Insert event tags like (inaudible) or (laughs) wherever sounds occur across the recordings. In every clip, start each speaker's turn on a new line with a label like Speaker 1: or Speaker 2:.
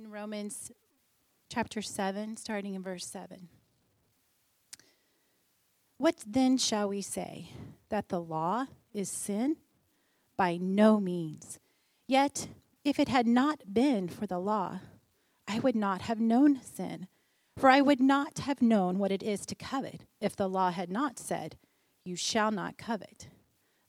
Speaker 1: in Romans chapter 7, starting in verse 7. What then shall we say? That the law is sin? By no means. Yet, if it had not been for the law, I would not have known sin. For I would not have known what it is to covet if the law had not said, You shall not covet.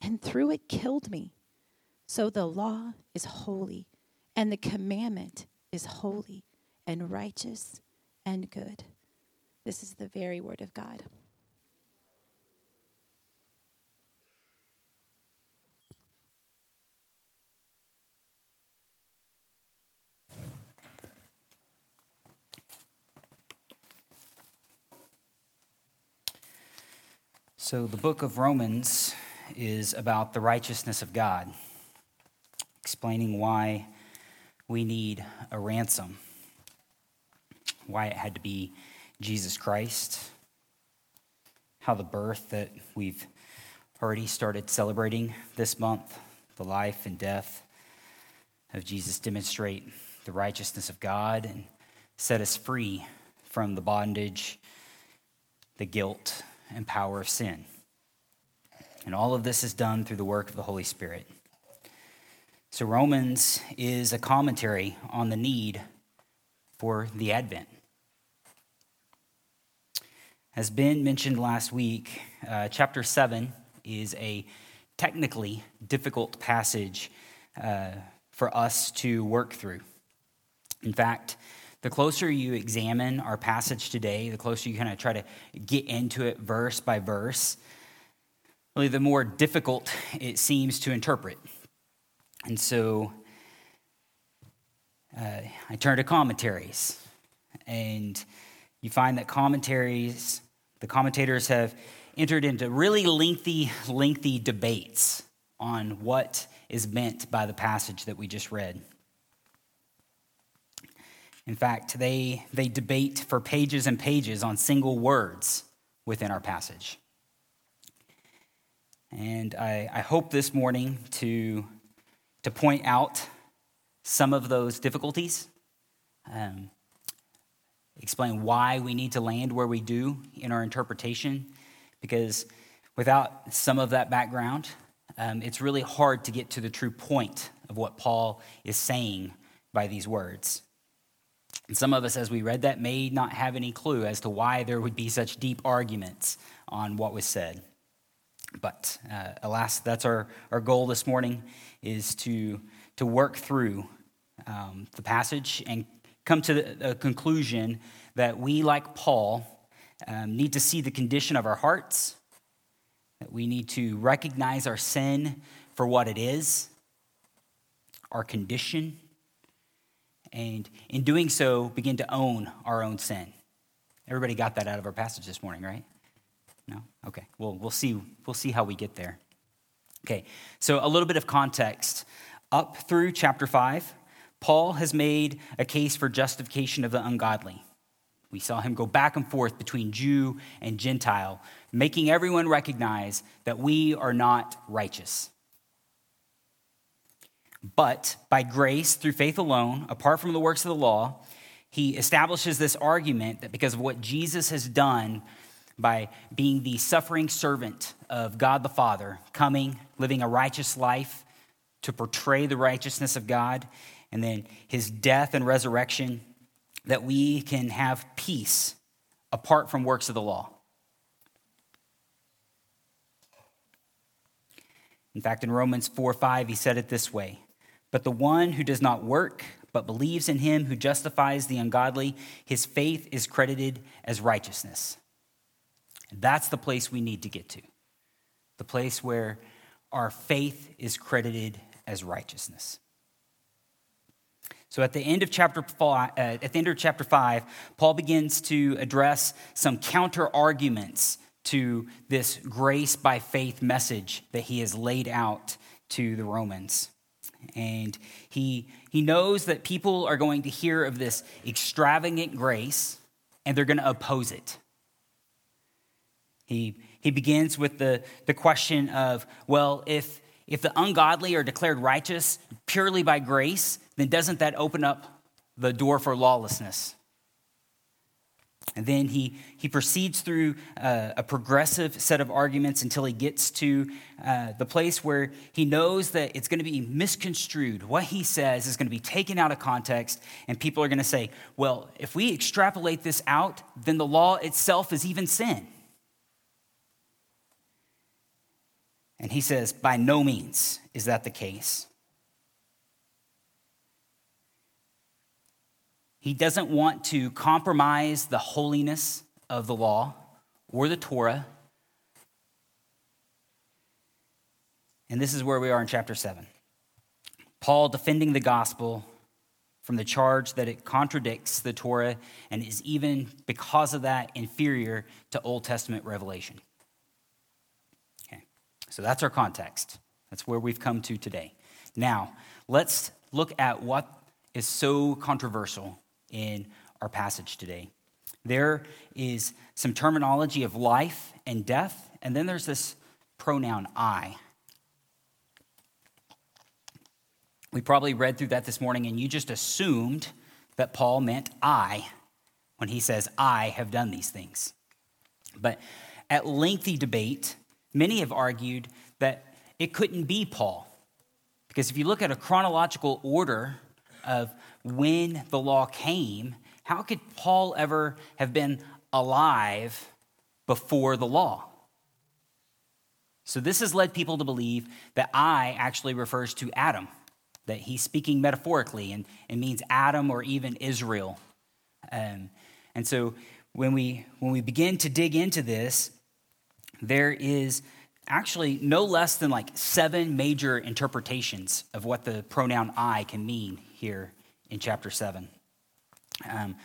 Speaker 1: and through it killed me. So the law is holy, and the commandment is holy and righteous and good. This is the very word of God.
Speaker 2: So, the book of Romans is about the righteousness of God, explaining why we need a ransom, why it had to be Jesus Christ, how the birth that we've already started celebrating this month, the life and death of Jesus, demonstrate the righteousness of God and set us free from the bondage, the guilt, and power of sin. And all of this is done through the work of the Holy Spirit. So, Romans is a commentary on the need for the Advent. As Ben mentioned last week, uh, chapter 7 is a technically difficult passage uh, for us to work through. In fact, the closer you examine our passage today, the closer you kind of try to get into it verse by verse, really the more difficult it seems to interpret. And so uh, I turn to commentaries, and you find that commentaries, the commentators have entered into really lengthy, lengthy debates on what is meant by the passage that we just read. In fact, they, they debate for pages and pages on single words within our passage. And I, I hope this morning to, to point out some of those difficulties, um, explain why we need to land where we do in our interpretation, because without some of that background, um, it's really hard to get to the true point of what Paul is saying by these words. And some of us, as we read that, may not have any clue as to why there would be such deep arguments on what was said. But uh, alas, that's our, our goal this morning is to, to work through um, the passage and come to the, conclusion that we, like Paul, um, need to see the condition of our hearts, that we need to recognize our sin for what it is, our condition, and in doing so, begin to own our own sin. Everybody got that out of our passage this morning, right? No? Okay. Well, we'll see, we'll see how we get there. Okay. So, a little bit of context. Up through chapter 5, Paul has made a case for justification of the ungodly. We saw him go back and forth between Jew and Gentile, making everyone recognize that we are not righteous. But by grace, through faith alone, apart from the works of the law, he establishes this argument that because of what Jesus has done by being the suffering servant of God the Father, coming, living a righteous life to portray the righteousness of God, and then his death and resurrection, that we can have peace apart from works of the law. In fact, in Romans 4 5, he said it this way But the one who does not work, but believes in him who justifies the ungodly, his faith is credited as righteousness. That's the place we need to get to. The place where our faith is credited as righteousness. So at the end of chapter five, uh, at the end of chapter five, Paul begins to address some counter arguments to this grace by faith message that he has laid out to the Romans. And he, he knows that people are going to hear of this extravagant grace and they're going to oppose it. He, he begins with the, the question of, well, if, if the ungodly are declared righteous purely by grace, then doesn't that open up the door for lawlessness? And then he, he proceeds through uh, a progressive set of arguments until he gets to uh, the place where he knows that it's going to be misconstrued. What he says is going to be taken out of context, and people are going to say, well, if we extrapolate this out, then the law itself is even sin. And he says, by no means is that the case. He doesn't want to compromise the holiness of the law or the Torah. And this is where we are in chapter 7. Paul defending the gospel from the charge that it contradicts the Torah and is even, because of that, inferior to Old Testament revelation. So that's our context. That's where we've come to today. Now, let's look at what is so controversial in our passage today. There is some terminology of life and death, and then there's this pronoun I. We probably read through that this morning, and you just assumed that Paul meant I when he says, I have done these things. But at lengthy debate, many have argued that it couldn't be Paul. Because if you look at a chronological order of when the law came, how could Paul ever have been alive before the law? So, this has led people to believe that I actually refers to Adam, that he's speaking metaphorically and, it means Adam or even Israel. Um, and so, when we, when we begin to dig into this, there is actually no less than like seven major interpretations of what the pronoun I can mean here in chapter 7. Um,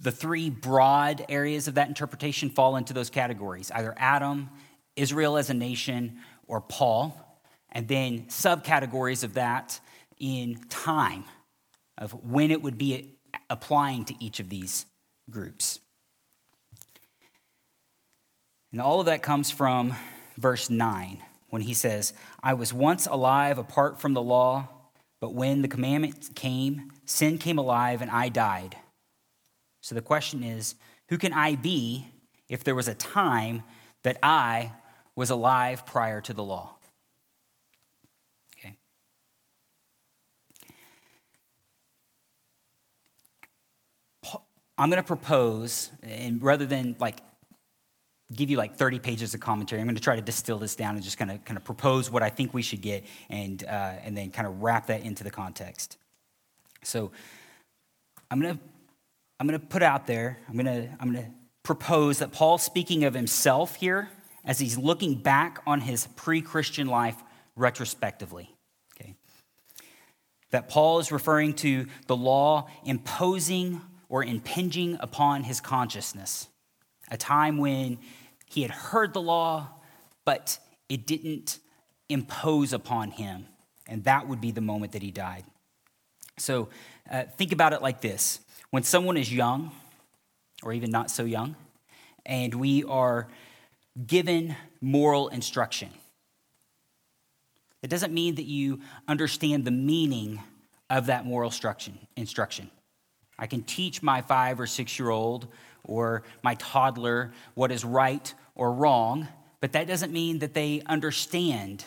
Speaker 2: the three broad areas of that interpretation fall into those categories either Adam, Israel as a nation, or Paul. And then subcategories of that in time of when it would be applying to each of these groups. And all of that comes from verse 9 when he says, I was once alive apart from the law but when the commandment came, sin came alive and I died. So the question is who can I be if there was a time that I was alive prior to the law? Okay. I'm going to propose, and rather than like give you like 30 pages of commentary. I'm going to try to distill this down and just kind of kind of propose what I think we should get and, uh, and then kind of wrap that into the context. So I'm going to I'm going to put out there, I'm going to I'm going to propose that Paul speaking of himself here as he's looking back on his pre-Christian life retrospectively. Okay. That Paul is referring to the law imposing or impinging upon his consciousness a time when he had heard the law, but it didn't impose upon him. And that would be the moment that he died. So uh, think about it like this when someone is young, or even not so young, and we are given moral instruction, it doesn't mean that you understand the meaning of that moral instruction. instruction. I can teach my five or six year old or my toddler what is right or wrong, but that doesn't mean that they understand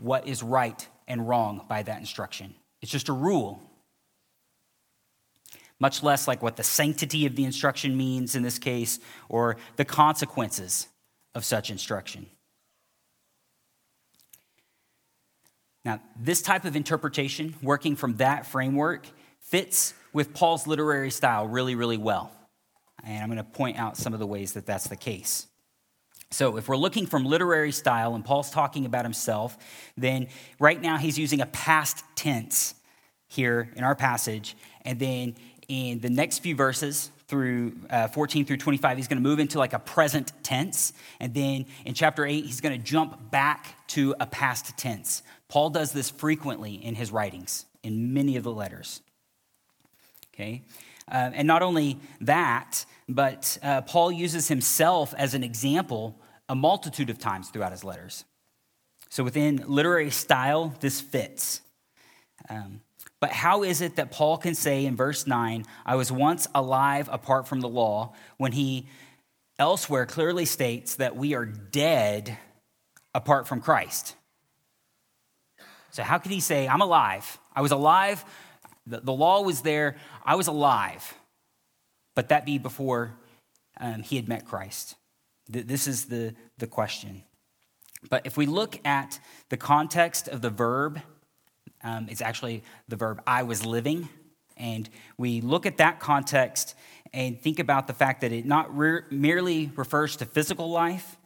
Speaker 2: what is right and wrong by that instruction. It's just a rule. Much less like what the sanctity of the instruction means in this case, or the consequences of such instruction. Now, this type of interpretation, working from that framework, fits with Paul's literary style really, really well. And I'm going to point out some of the ways that that's the case. So, if we're looking from literary style, and Paul's talking about himself, then right now he's using a past tense. here in our passage. And then in the next few verses, through uh, 14 through 25, he's going to move into like a present tense. And then in chapter 8, he's going to jump back to a past tense. Paul does this frequently in his writings, in many of the letters. Okay? Uh, and not only that, but uh, Paul uses himself as an example a multitude of times throughout his letters. So within literary style, this fits. Um, but how is it that Paul can say in verse 9, I was once alive apart from the law, when he elsewhere clearly states that we are dead apart from Christ? So, how could he say, I'm alive? I was alive, the, the law was there, I was alive, but that be before um, he had met Christ? This is the, the question. But if we look at the context of the verb um, it's actually the verb I was living. And we look at that context and think about the fact that it not re- merely refers to physical life,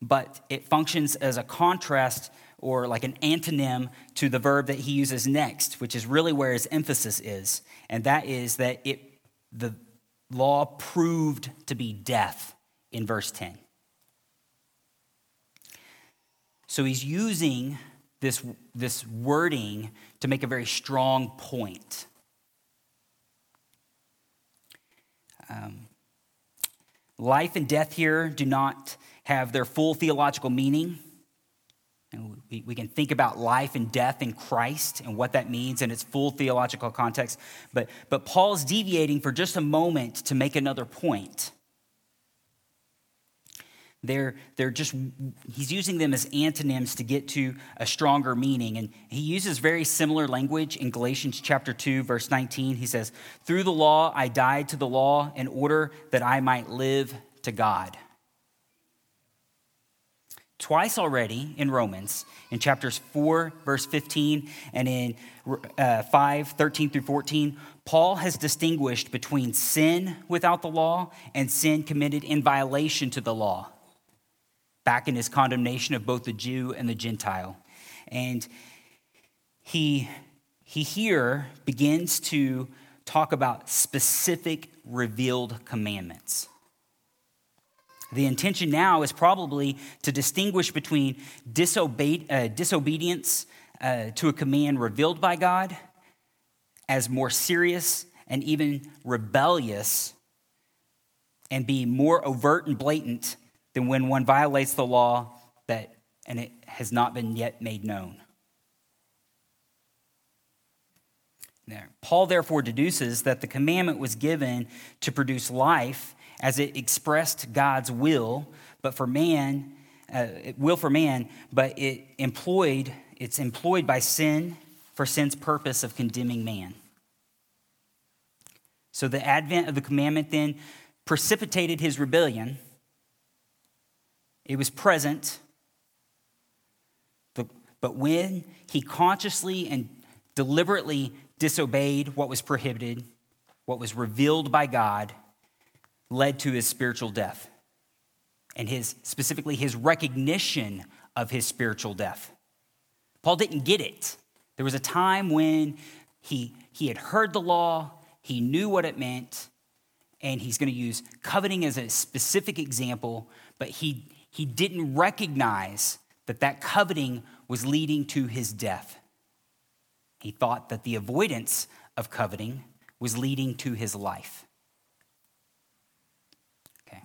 Speaker 2: but it functions as a contrast or like an antonym to the verb that he uses next, which is really where his emphasis is. And that is that it, the law proved to be death in verse 10. So he's using this, this wording to make a very strong point. Um, life and death here do not have their full theological meaning. And we, we can think about life and death in Christ and what that means in its full theological context. But, but Paul's deviating for just a moment to make another point. They're, they're just, he's using them as antonyms to get to a stronger meaning. And he uses very similar language in Galatians chapter 2, verse 19. He says, Through the law I died to the law in order that I might live to God. Twice already in Romans, in chapters 4, verse 15, and in uh, 5, 13 through 14, Paul has distinguished between sin without the law and sin committed in violation to the law back in his condemnation of both the Jew and the Gentile. And he, he here begins to talk about specific revealed commandments. The intention now is probably to distinguish between disobe- uh, disobedience uh, to a command revealed by God as more serious and even rebellious and be more overt and blatant than when one violates the law that, and it has not been yet made known. There. Paul therefore deduces that the commandment was given to produce life as it expressed God's will, but for man, uh, will for man, but it employed, it's employed by sin for sin's purpose of condemning man. So the advent of the commandment then precipitated his rebellion it was present. But, but when he consciously and deliberately disobeyed what was prohibited, what was revealed by God, led to his spiritual death. And his specifically his recognition of his spiritual death. Paul didn't get it. There was a time when he, he had heard the law, he knew what it meant, and he's going to use coveting as a specific example, but he, he didn't recognize that that coveting was leading to his death. He thought that the avoidance of coveting was leading to his life. Okay.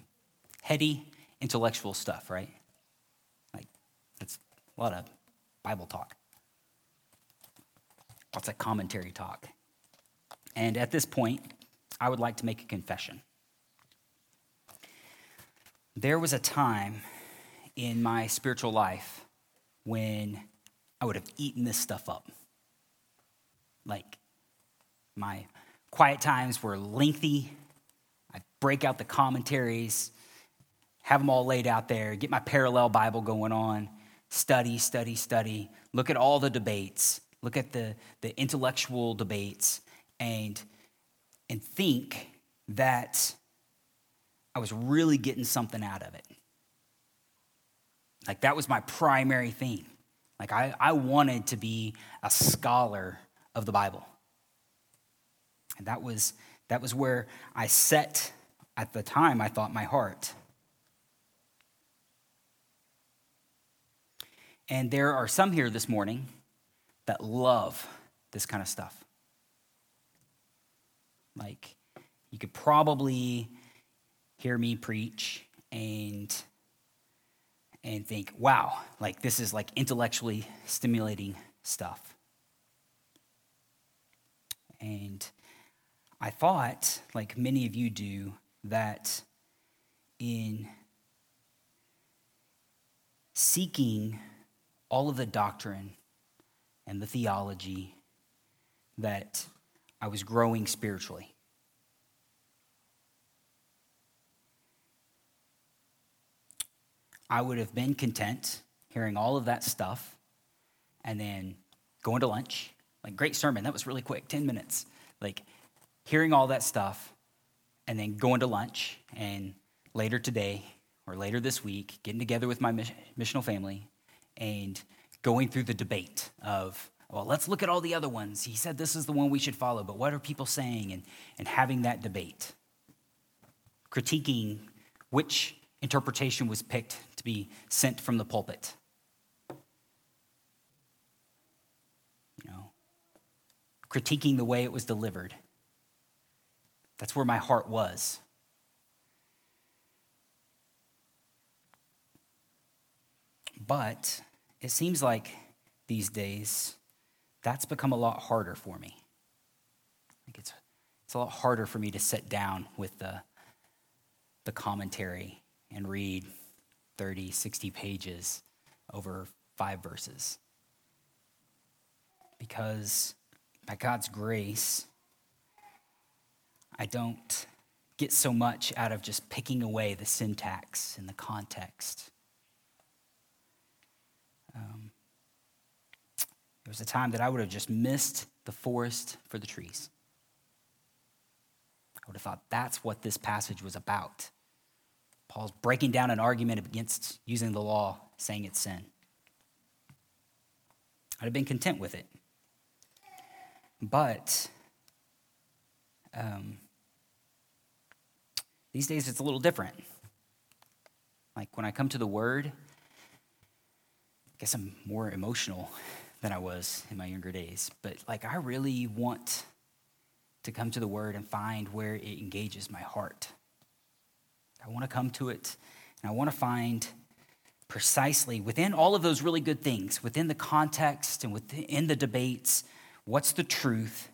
Speaker 2: Heady intellectual stuff, right? Like, that's a lot of Bible talk, lots of commentary talk. And at this point, I would like to make a confession. There was a time in my spiritual life when I would have eaten this stuff up. Like, my quiet times were lengthy. I'd break out the commentaries, have them all laid out there, get my parallel Bible going on, study, study, study, look at all the debates, look at the, the intellectual debates, and, and think that I was really getting something out of it. Like that was my primary thing. Like I, I wanted to be a scholar of the Bible. And that was, that was where I set, at the time, I thought, my heart. And there are some here this morning that love this kind of stuff. Like, you could probably hear me preach and and think, wow, like this is like intellectually stimulating stuff. And I thought, like many of you do, that in seeking all of the doctrine and the theology that I was growing spiritually. I would have been content hearing all of that stuff and then going to lunch. Like, great sermon. That was really quick, 10 minutes. Like, hearing all that stuff and then going to lunch and later today or later this week, getting together with my missional family and going through the debate of, well, let's look at all the other ones. He said this is the one we should follow, but what are people saying? And, and having that debate, critiquing which interpretation was picked to be sent from the pulpit. You know, critiquing the way it was delivered. That's where my heart was. But it seems like these days that's become a lot harder for me. Like it's, it's a lot harder for me to sit down with the, the commentary and read 30, 60 pages over five verses. Because by God's grace, I don't get so much out of just picking away the syntax and the context. Um, there was a time that I would have just missed the forest for the trees. I would have thought that's what this passage was about. Paul's breaking down an argument against using the law, saying it's sin. I'd have been content with it. But um, these days it's a little different. Like when I come to the Word, guess I'm more emotional than I was in my younger days. But like I really want to come to the Word and find where it engages my heart. I want to come to it and I want to find precisely within all of those really good things, within the context and within the debates, what's the truth?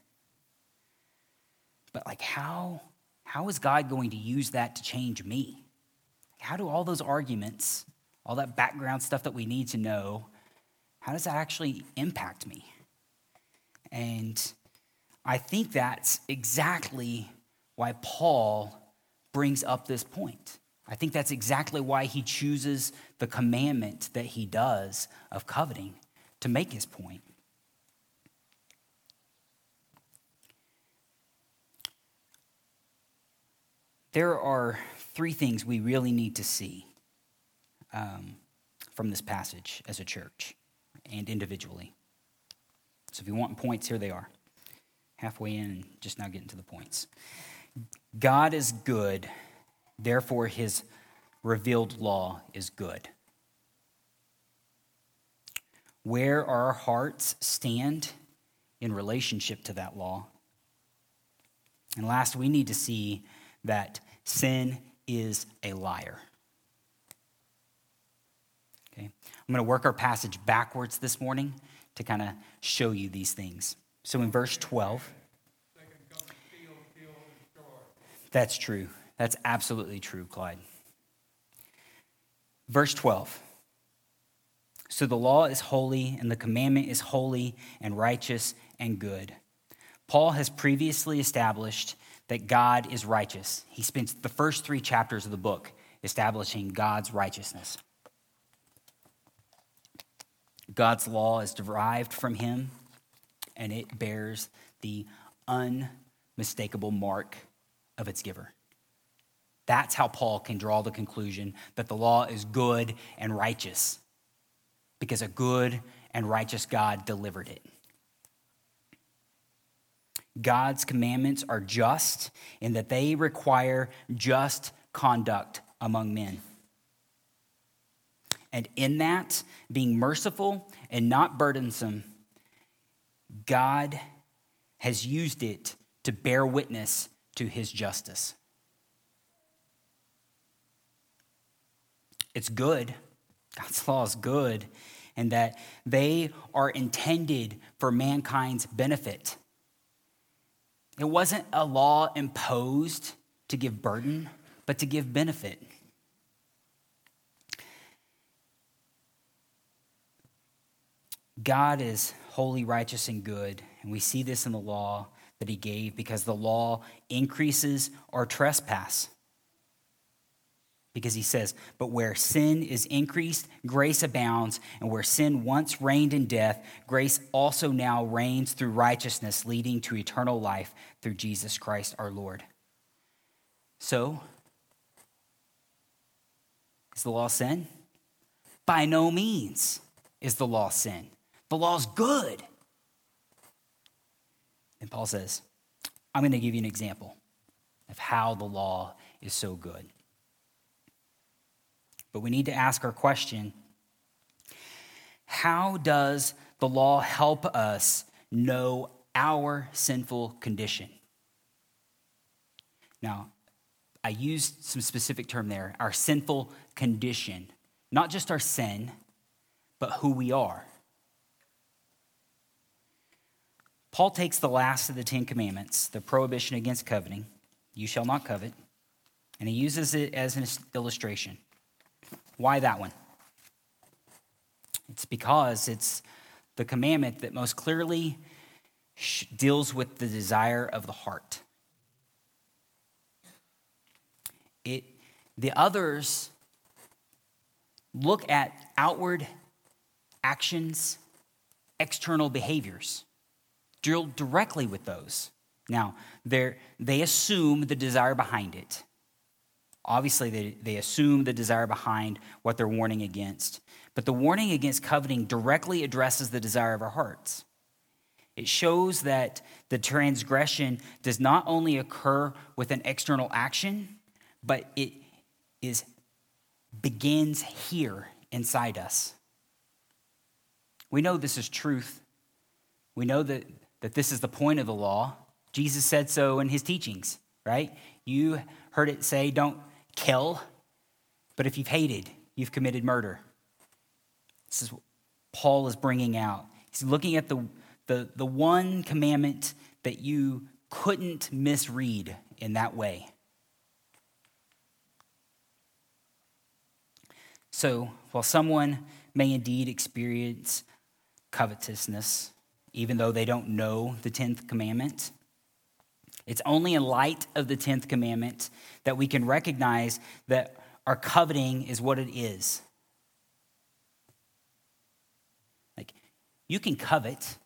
Speaker 2: But like how how is God going to use that to change me? How do all those arguments, all that background stuff that we need to know, how does that actually impact me? And I think that's exactly why Paul brings up this point. I think that's exactly why he chooses the commandment that he does of coveting to make his point. There are three things we really need to see um, from this passage as a church and individually. So if you want points, here they are. Halfway in, just now getting to the points. God is good, therefore, his revealed law is good. Where our hearts stand in relationship to that law. And last, we need to see that sin is a liar. Okay? I'm going to work our passage backwards this morning to kind of show you these things. So in verse 12, That's true. That's absolutely true, Clyde. Verse 12. So the law is holy, and the commandment is holy and righteous and good. Paul has previously established that God is righteous. He spends the first three chapters of the book establishing God's righteousness. God's law is derived from him, and it bears the unmistakable mark of its giver. That's how Paul can draw the conclusion that the law is good and righteous because a good and righteous God delivered it. God's commandments are just in that they require just conduct among men. And in that, being merciful and not burdensome, God has used it to bear witness to his justice. It's good. God's law is good, and that they are intended for mankind's benefit. It wasn't a law imposed to give burden, but to give benefit. God is holy, righteous, and good, and we see this in the law that He gave because the law increases our trespass. Because He says, But where sin is increased, grace abounds, and where sin once reigned in death, grace also now reigns through righteousness, leading to eternal life through Jesus Christ our Lord. So, is the law sin? By no means is the law sin. The law's good. And Paul says, I'm going to give you an example of how the law is so good. But we need to ask our question how does the law help us know our sinful condition? Now, I used some specific term there, our sinful condition, not just our sin, but who we are. Paul takes the last of the Ten Commandments, the prohibition against coveting, you shall not covet, and he uses it as an illustration. Why that one? It's because it's the commandment that most clearly deals with the desire of the heart. It, the others look at outward actions, external behaviors, deal directly with those. Now, they assume the desire behind it. Obviously, they, they assume the desire behind what they're warning against. But the warning against coveting directly addresses the desire of our hearts. It shows that the transgression does not only occur with an external action, but it is begins here inside us. We know this is truth. We know that, that this is the point of the law. Jesus said so in his teachings, right? You heard it say, don't kill, but if you've hated, you've committed murder. This is what Paul is bringing out. He's looking at the, the, the one commandment that you couldn't misread in that way. So, while someone may indeed experience covetousness, even though they don't know the 10th commandment, it's only in light of the 10th commandment that we can recognize that our coveting is what it is. Like, you can covet.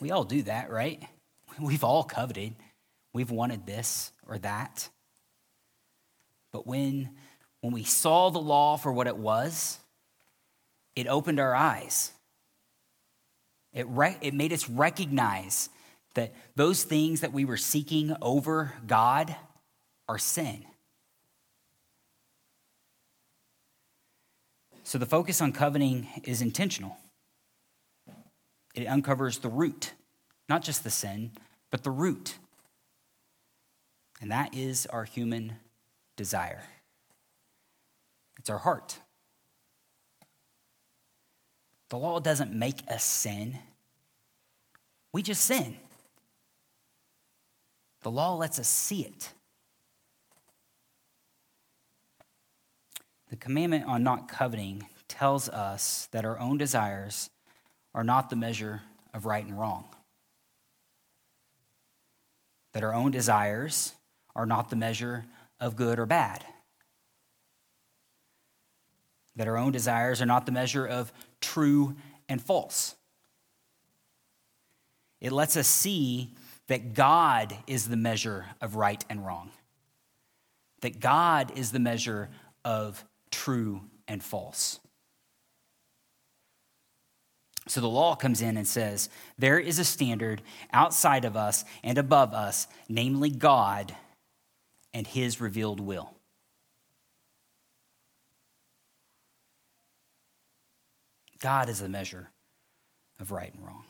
Speaker 2: We all do that, right? (laughs) We've all coveted. We've wanted this or that. But when when we saw the law for what it was, it opened our eyes. It, re- it made us recognize that those things that we were seeking over God are sin. So the focus on coveting is intentional. It uncovers the root, not just the sin, but the root. And that is our human desire. It's our heart. The law doesn't make us sin, we just sin. The law lets us see it. The commandment on not coveting tells us that our own desires are not the measure of right and wrong. That our own desires are not the measure of good or bad that our own desires are not the measure of true and false. It lets us see that God is the measure of right and wrong, that God is the measure of true and false. So the law comes in and says, There is a standard outside of us and above us, namely God and his revealed will. God is the measure of right and wrong.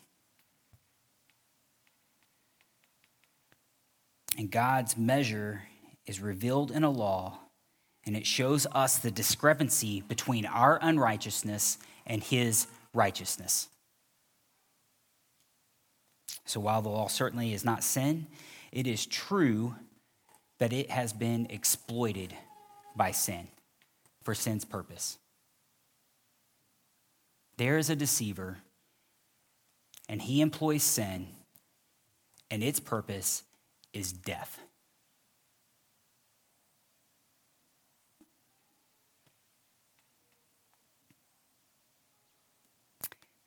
Speaker 2: And God's measure is revealed in a law, and it shows us the discrepancy between our unrighteousness and his righteousness. So while the law certainly is not sin, it is true that it has been exploited by sin for sin's purpose. There is a deceiver, and he employs sin, and its purpose is death.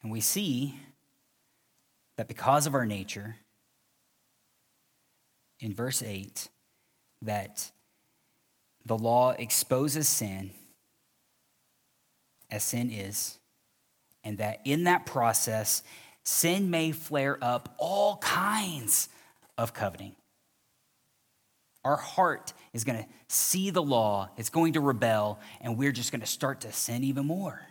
Speaker 2: And we see that because of our nature, in verse 8, that the law exposes sin as sin is, and that in that process, sin may flare up all kinds of coveting. Our heart is going to see the law, it's going to rebel, and we're just going to start to sin even more.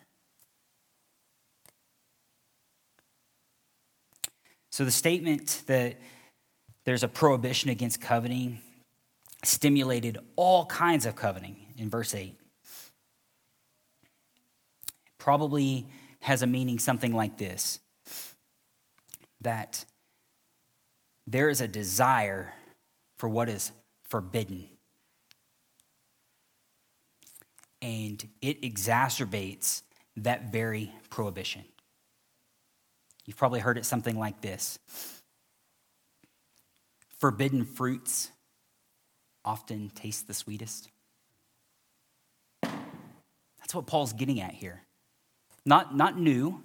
Speaker 2: So the statement that there's a prohibition against coveting stimulated all kinds of coveting in verse 8. Probably has a meaning something like this that there is a desire for what is forbidden. And it exacerbates that very prohibition. You've probably heard it something like this Forbidden fruits often taste the sweetest. That's what Paul's getting at here. Not, not new.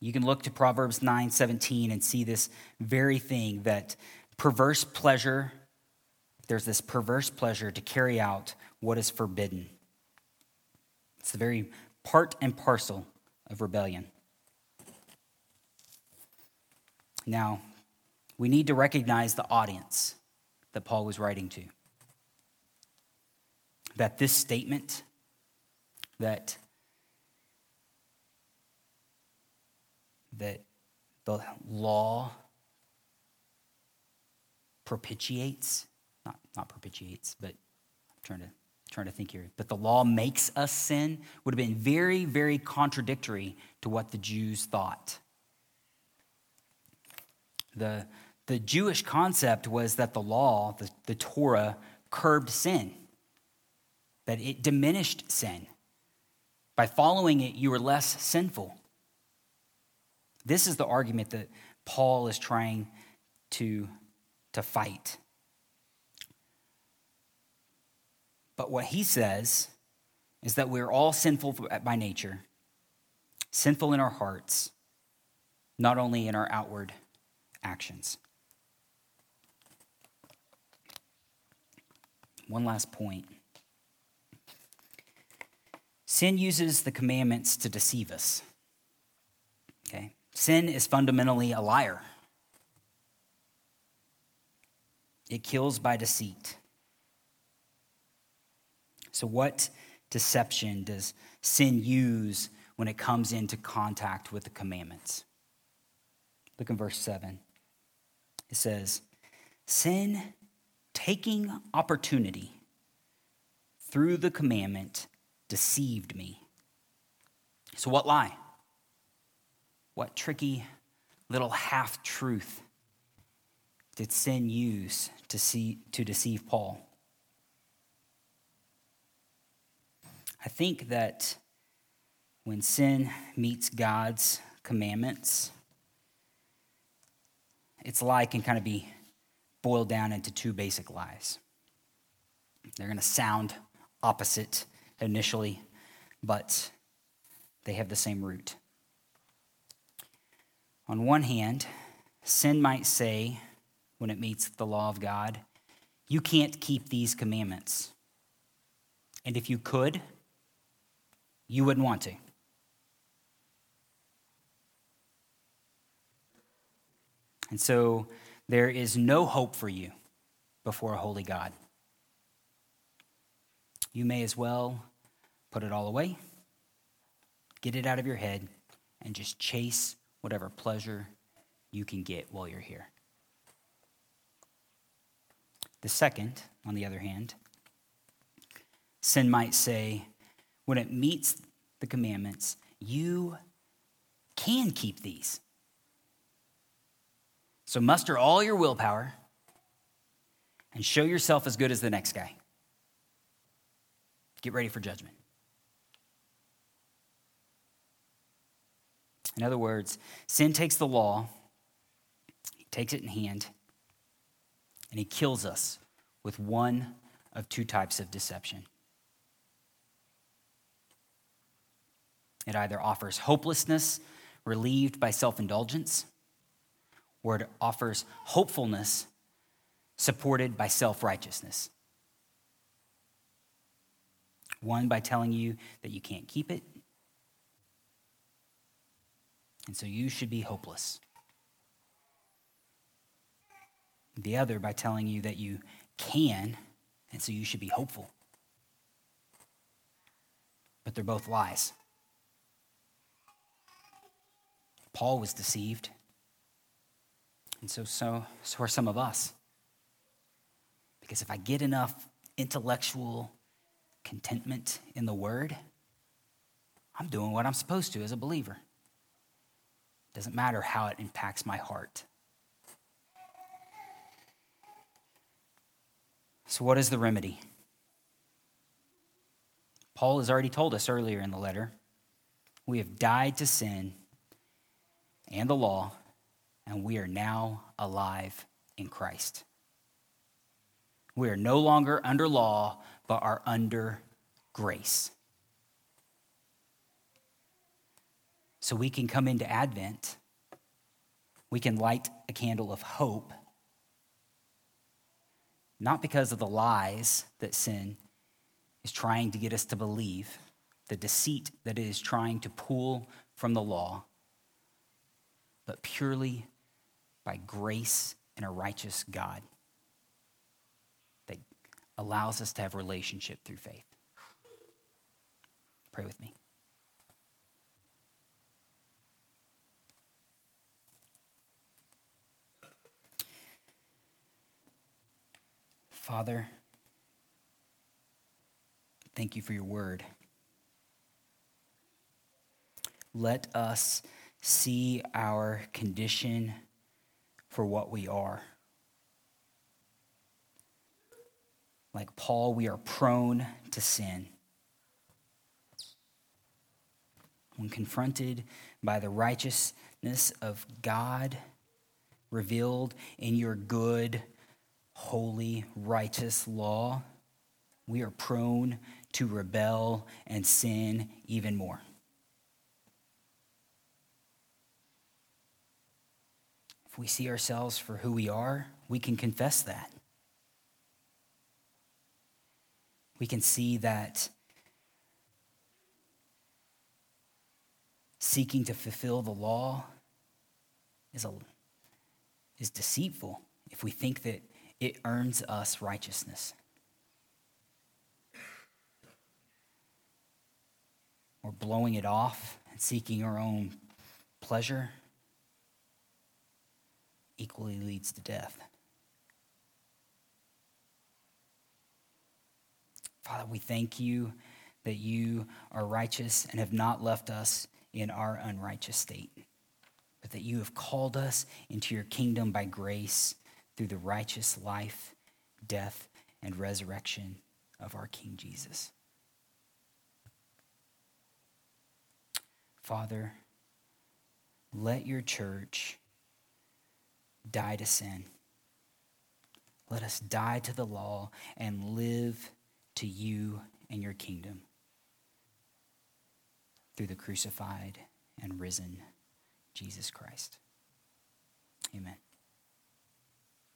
Speaker 2: You can look to Proverbs 9 17 and see this very thing that perverse pleasure, there's this perverse pleasure to carry out what is forbidden. It's the very part and parcel of rebellion. Now, we need to recognize the audience that Paul was writing to. That this statement, that, that the law propitiates, not, not propitiates, but I'm trying to, trying to think here, but the law makes us sin would have been very, very contradictory to what the Jews thought. The, the Jewish concept was that the law, the, the Torah, curbed sin, that it diminished sin. By following it, you were less sinful. This is the argument that Paul is trying to, to fight. But what he says is that we're all sinful by nature, sinful in our hearts, not only in our outward actions. One last point. Sin uses the commandments to deceive us. Sin is fundamentally a liar. It kills by deceit. So, what deception does sin use when it comes into contact with the commandments? Look in verse 7. It says, Sin taking opportunity through the commandment deceived me. So, what lie? What tricky little half truth did sin use to, see, to deceive Paul? I think that when sin meets God's commandments, its lie can kind of be boiled down into two basic lies. They're going to sound opposite initially, but they have the same root. On one hand, sin might say, when it meets the law of God, you can't keep these commandments. And if you could, you wouldn't want to. And so there is no hope for you before a holy God. You may as well put it all away, get it out of your head, and just chase whatever pleasure you can get while you're here. The second, on the other hand, sin might say, when it meets the commandments, you can keep these. So muster all your willpower and show yourself as good as the next guy. Get ready for judgment. In other words, sin takes the law, takes it in hand, and he kills us with one of two types of deception. It either offers hopelessness relieved by self indulgence, or it offers hopefulness supported by self righteousness. One by telling you that you can't keep it, and so you should be hopeless. The other by telling you that you can, and so you should be hopeful. But they're both lies. Paul was deceived. And so, so, so are some of us. Because if I get enough intellectual contentment in the word, I'm doing what I'm supposed to as a believer. Doesn't matter how it impacts my heart. So, what is the remedy? Paul has already told us earlier in the letter we have died to sin and the law, and we are now alive in Christ. We are no longer under law, but are under grace. So we can come into Advent, we can light a candle of hope, not because of the lies that sin is trying to get us to believe, the deceit that it is trying to pull from the law but purely by grace and a righteous God that allows us to have relationship through faith. Pray with me. Father, thank you for your word. Let us see our condition for what we are. Like Paul, we are prone to sin. When confronted by the righteousness of God revealed in your good, holy, righteous law, we are prone to rebel and sin even more. If we see ourselves for who we are, we can confess that. We can see that seeking to fulfill the law is, a, is deceitful if we think that it earns us righteousness. Or blowing it off and seeking our own pleasure equally leads to death. Father, we thank you that you are righteous and have not left us in our unrighteous state, but that you have called us into your kingdom by grace through the righteous life, death, and resurrection of our King Jesus. Father, let your church die to sin. Let us die to the law and live to you and your kingdom through the crucified and risen Jesus Christ. Amen.